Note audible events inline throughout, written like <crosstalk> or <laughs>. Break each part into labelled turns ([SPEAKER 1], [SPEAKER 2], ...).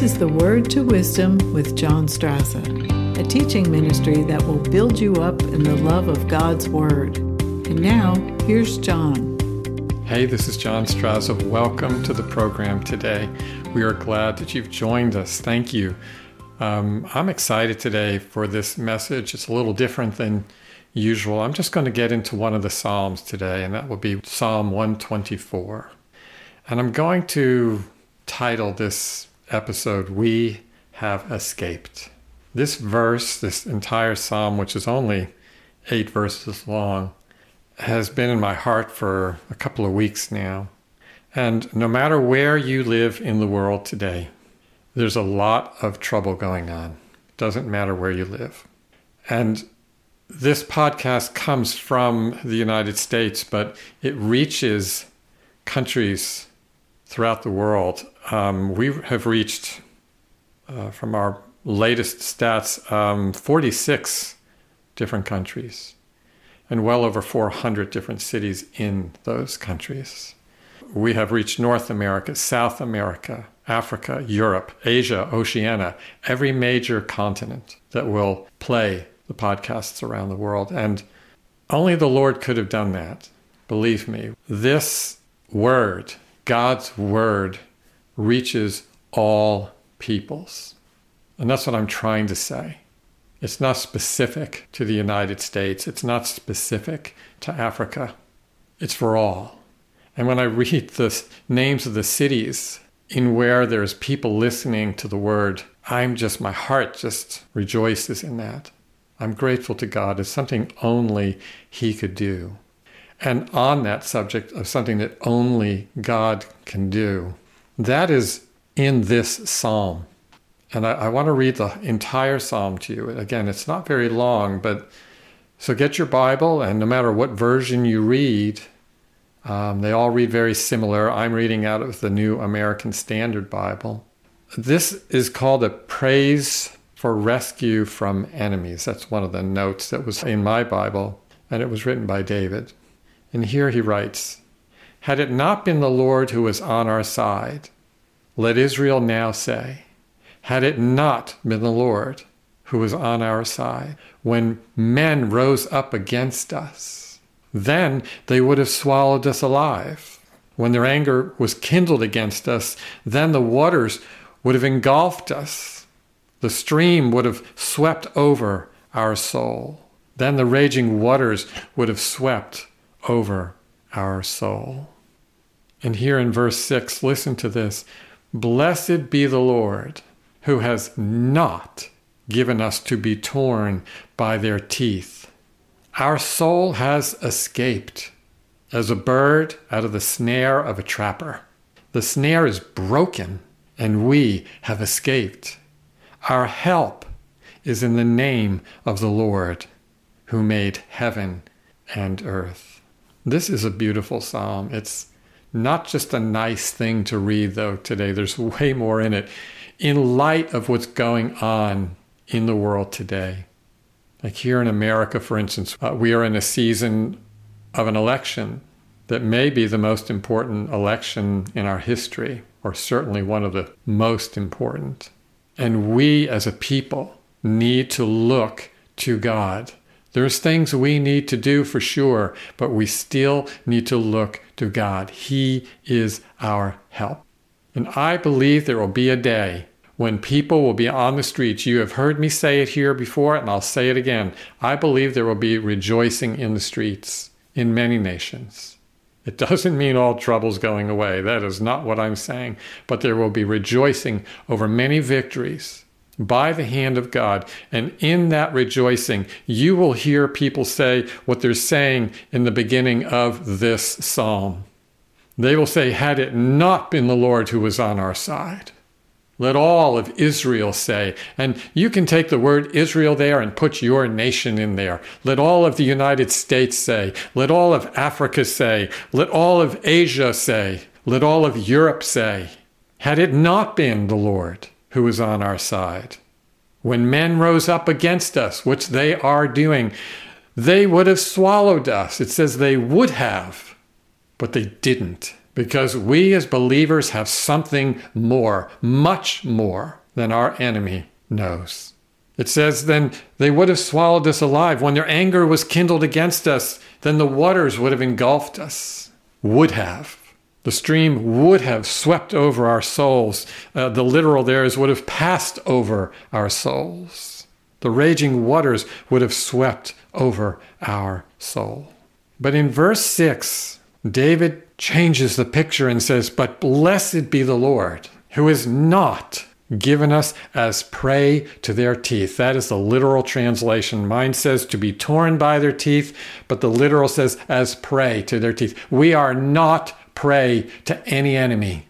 [SPEAKER 1] This is the Word to Wisdom with John Strazza, a teaching ministry that will build you up in the love of God's Word. And now, here's John.
[SPEAKER 2] Hey, this is John Strazza. Welcome to the program today. We are glad that you've joined us. Thank you. Um, I'm excited today for this message. It's a little different than usual. I'm just going to get into one of the Psalms today, and that will be Psalm 124. And I'm going to title this episode, We Have Escaped. This verse, this entire psalm, which is only eight verses long, has been in my heart for a couple of weeks now. And no matter where you live in the world today, there's a lot of trouble going on. Doesn't matter where you live. And this podcast comes from the United States, but it reaches countries throughout the world. Um, we have reached, uh, from our latest stats, um, 46 different countries and well over 400 different cities in those countries. We have reached North America, South America, Africa, Europe, Asia, Oceania, every major continent that will play the podcasts around the world. And only the Lord could have done that. Believe me, this word God's word reaches all peoples. And that's what I'm trying to say. It's not specific to the United States, it's not specific to Africa. It's for all. And when I read the names of the cities in where there's people listening to the word, I'm just, my heart just rejoices in that. I'm grateful to God. It's something only He could do and on that subject of something that only God can do. That is in this psalm. And I, I, want to read the entire psalm to you. Again, it's not very long, but so get your Bible, and no matter what version you read, um, they all read very similar. I'm reading out of the New American Standard Bible. This is called a praise for rescue from enemies. That's one of the notes that was in my Bible, and it was written by David. And here he writes Had it not been the Lord who was on our side, let Israel now say, Had it not been the Lord who was on our side, when men rose up against us, then they would have swallowed us alive. When their anger was kindled against us, then the waters would have engulfed us. The stream would have swept over our soul. Then the raging waters would have swept over our soul. And here in verse 6, listen to this Blessed be the Lord who has not given us to be torn by their teeth. Our soul has escaped as a bird out of the snare of a trapper. The snare is broken, and we have escaped. Our help is in the name of the Lord who made heaven and earth. This is a beautiful psalm. It's not just a nice thing to read, though, today. There's way more in it. In light of what's going on in the world today, like here in America, for instance, uh, we are in a season of an election that may be the most important election in our history, or certainly one of the most important. And we as a people need to look to God there's things we need to do for sure, but we still need to look to God. He is our help. And I believe there will be a day when people will be on the streets. You have heard me say it here before, and I'll say it again. I believe there will be rejoicing in the streets in many nations. It doesn't mean all trouble's going away. That is not what I'm saying. But there will be rejoicing over many victories by the hand of God. And in that rejoicing, you will hear people say what they're saying in the beginning of this psalm. They will say, Had it not been the Lord who was on our side. Let all of Israel say, and you can take the word Israel there and put your nation in there. Let all of the United States say. Let all of Africa say. Let all of Asia say. Let all of Europe say. Had it not been the Lord who was on our side. When men rose up against us, which they are doing, they would have swallowed us. It says they would have, but they didn't. because we as believers have something more, much more than our enemy knows. It says, Then they would have swallowed us alive. When their anger was kindled against us, then the waters would have engulfed us. Would have. The stream would have swept over our souls. Uh, the literal there is would have passed over our souls. The raging waters would have swept over our soul. But in verse 6, David changes the picture and says, But blessed be the Lord, who is not given us as prey to their teeth. That is the literal translation. Mine says to be torn by their teeth, but the literal says as prey to their teeth. We are not prey to any enemy.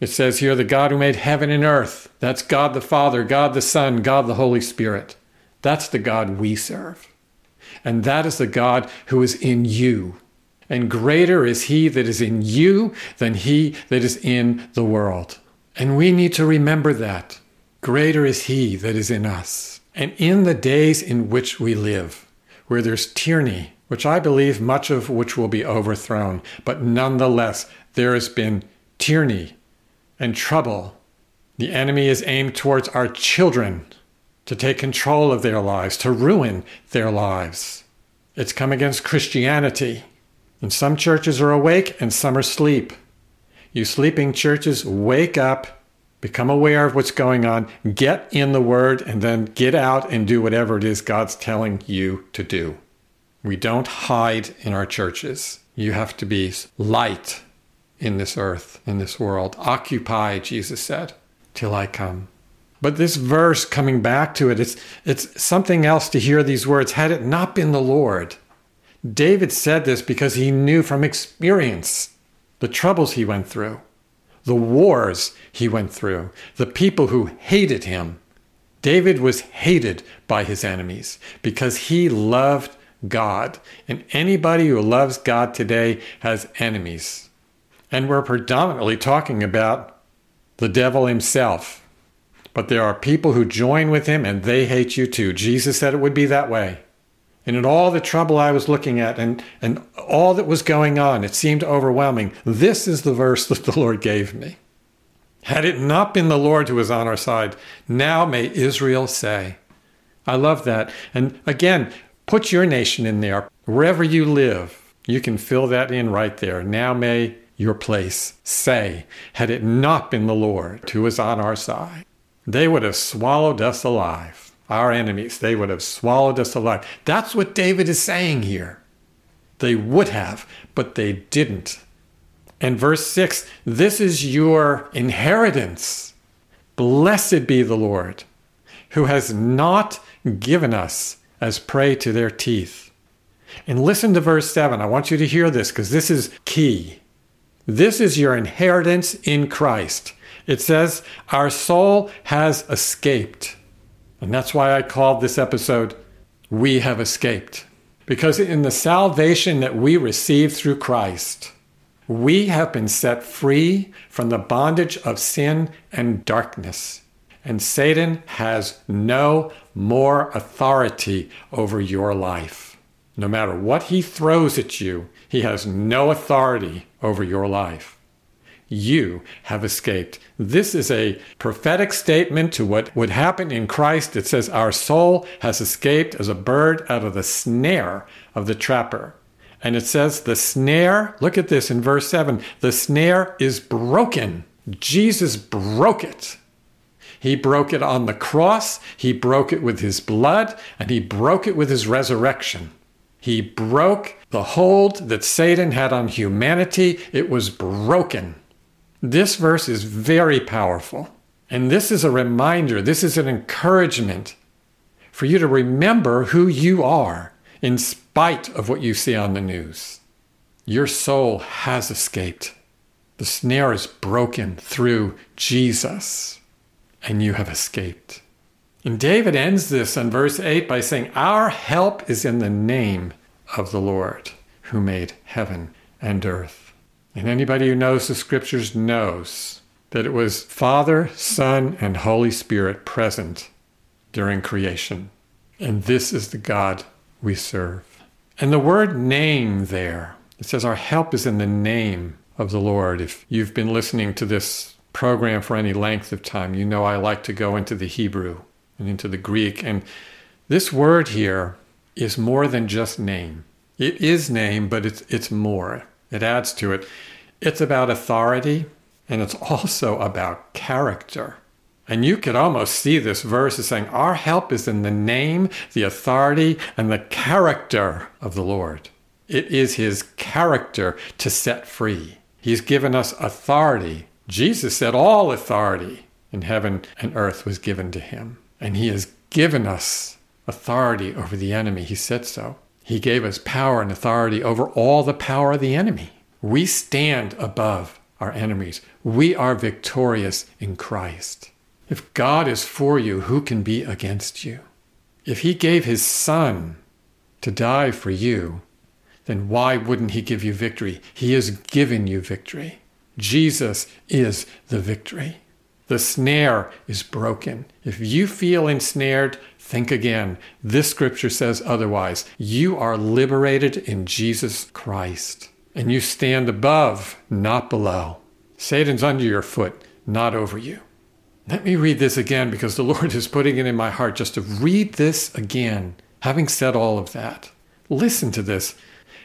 [SPEAKER 2] It says here, the God who made heaven and earth. That's God the Father, God the Son, God the Holy Spirit. That's the God we serve. And that is the God who is in you. And greater is he that is in you than he that is in the world. And we need to remember that. Greater is He that is in us. And in the days in which we live, where there's tyranny, which I believe much of which will be overthrown, but nonetheless, there has been tyranny and trouble. The enemy is aimed towards our children to take control of their lives, to ruin their lives. It's come against Christianity. And some churches are awake and some are asleep. You sleeping churches, wake up, become aware of what's going on, get in the Word, and then get out and do whatever it is God's telling you to do. We don't hide in our churches. You have to be light in this earth, in this world. Occupy, Jesus said, till I come. But this verse coming back to it, it's, it's something else to hear these words. Had it not been the Lord, David said this because he knew from experience the troubles he went through, the wars he went through, the people who hated him. David was hated by his enemies because he loved God. And anybody who loves God today has enemies. And we're predominantly talking about the devil himself. But there are people who join with him and they hate you too. Jesus said it would be that way. And in all the trouble I was looking at and, and all that was going on, it seemed overwhelming. This is the verse <laughs> that the Lord gave me. Had it not been the Lord who was on our side, now may Israel say. I love that. And again, put your nation in there. Wherever you live, you can fill that in right there. Now may your place say, had it not been the Lord who was on our side, they would have swallowed us alive our enemies. They would have swallowed us alive. That's what David is saying here. They would have, but they didn't. And verse 6 this is your inheritance. Blessed be the Lord, who has not given us as prey to their teeth. And listen to verse 7. I want you to hear this because this is key. This is your inheritance in Christ. It says, Our soul has escaped. And that's why I called this episode We Have Escaped. Because in the salvation that we receive through Christ, we have been set free from the bondage of sin and darkness. And Satan has no more authority over your life. No matter what he throws at you, he has no authority over your life you have escaped. This is a prophetic statement to what would happen in Christ. It says, Our soul has escaped as a bird out of the snare of the trapper. And it says, The snare, look at this in verse 7 the snare is broken. Jesus broke it. He broke it on the cross, he broke it with his blood, and he broke it with his resurrection. He broke the hold that Satan had on humanity. It was broken. This verse is very powerful. And this is a reminder, this is an encouragement for you to remember who you are in spite of what you see on the news. Your soul has escaped. The snare is broken through Jesus, and you have escaped. And David ends this in verse 8 by saying, Our help is in the name of the Lord who made heaven and earth. And anybody who knows the scriptures knows that it was Father, Son, and Holy Spirit present during creation. And this is the God we serve. And the word name there, it says our help is in the name of the Lord. If you've been listening to this program for any length of time, you know I like to go into the Hebrew and into the Greek. And this word here is more than just name. It is name, but it's, it's more. It adds to it. It's about authority and it's also about character. And you could almost see this verse as saying, Our help is in the name, the authority, and the character of the Lord. It is his character to set free. He's given us authority. Jesus said, All authority in heaven and earth was given to him. And he has given us authority over the enemy. He said so. He gave us power and authority over all the power of the enemy. We stand above our enemies. We are victorious in Christ. If God is for you, who can be against you? If He gave His Son to die for you, then why wouldn't He give you victory? He has given you victory. Jesus is the victory. The snare is broken. If you feel ensnared, think again. This scripture says otherwise. You are liberated in Jesus Christ, and you stand above, not below. Satan's under your foot, not over you. Let me read this again because the <laughs> Lord is putting it in my heart just to read this again. Having said all of that, listen to this.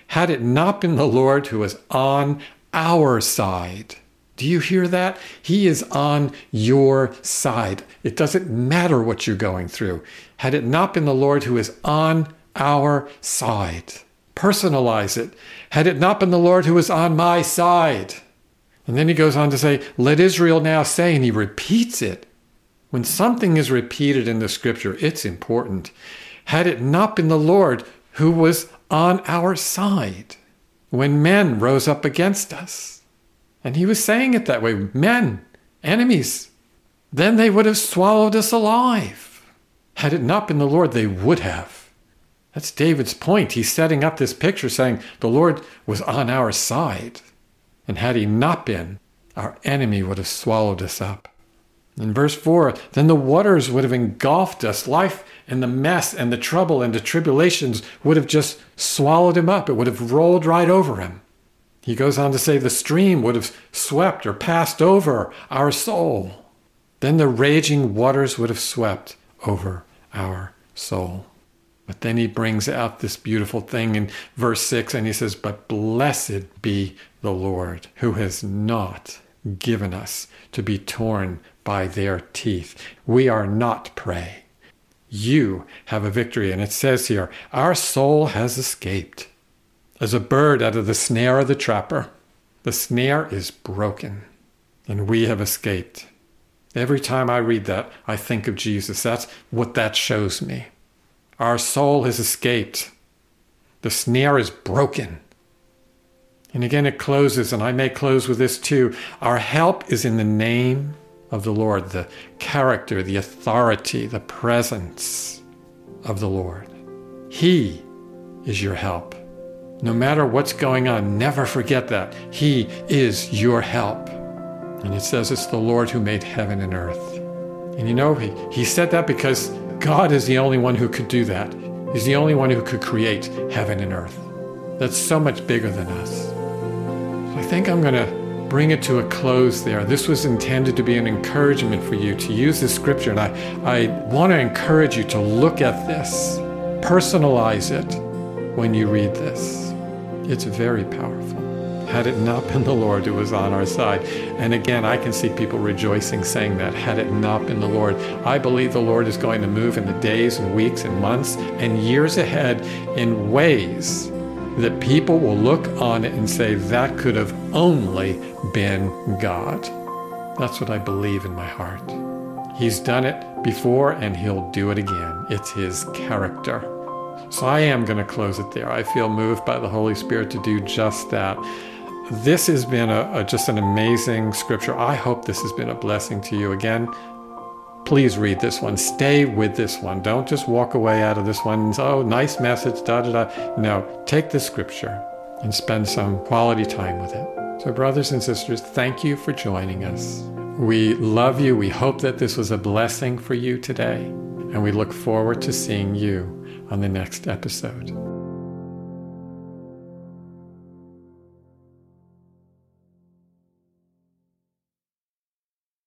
[SPEAKER 2] Had it not been the Lord who was on our side, do you hear that? He is on your side. It doesn't matter what you're going through. Had it not been the Lord who is on our side, personalize it. Had it not been the Lord who was on my side, and then he goes on to say, Let Israel now say, and he repeats it. When something is repeated in the scripture, it's important. Had it not been the Lord who was on our side when men rose up against us, and he was saying it that way men, enemies, then they would have swallowed us alive. Had it not been the Lord, they would have. That's David's point. He's setting up this picture saying the Lord was on our side. And had he not been, our enemy would have swallowed us up. In verse 4, then the waters would have engulfed us. Life and the mess and the trouble and the tribulations would have just swallowed him up. It would have rolled right over him. He goes on to say the stream would have swept or passed over our soul. Then the raging waters would have swept over our soul. But then he brings out this beautiful thing in verse 6 and he says, But blessed be the Lord, who has not given us to be torn by their teeth. We are not prey. You have a victory. And it says here, Our soul has escaped as a bird out of the snare of the trapper. The snare is broken, and we have escaped. Every time I read that, I think of Jesus. That's what that shows me. Our soul has escaped. The snare is broken. And again, it closes, and I may close with this too. Our help is in the name of the Lord, the character, the authority, the presence of the Lord. He is your help. No matter what's going on, never forget that. He is your help. And it says it's the Lord who made heaven and earth. And you know, he, he said that because God is the only one who could do that. He's the only one who could create heaven and earth. That's so much bigger than us. So I think I'm going to bring it to a close there. This was intended to be an encouragement for you to use this scripture. And I, I want to encourage you to look at this, personalize it when you read this. It's very powerful had it not been the Lord who was on our side. And again, I can see people rejoicing saying that, had it not been the Lord. I believe the Lord is going to move in the days and weeks and months and years ahead in ways that people will look on it and say, that could have only been God. That's what I believe in my heart. He's done it before and he'll do it again. It's his character. So I am going to close it there. I feel moved by the Holy Spirit to do just that. This has been a, a, just an amazing scripture. I hope this has been a blessing to you. Again, please read this one. Stay with this one. Don't just walk away out of this one. Oh, nice message, da da da. No, take the scripture and spend some quality time with it. So, brothers and sisters, thank you for joining us. We love you. We hope that this was a blessing for you today. And we look forward to seeing you on the next episode.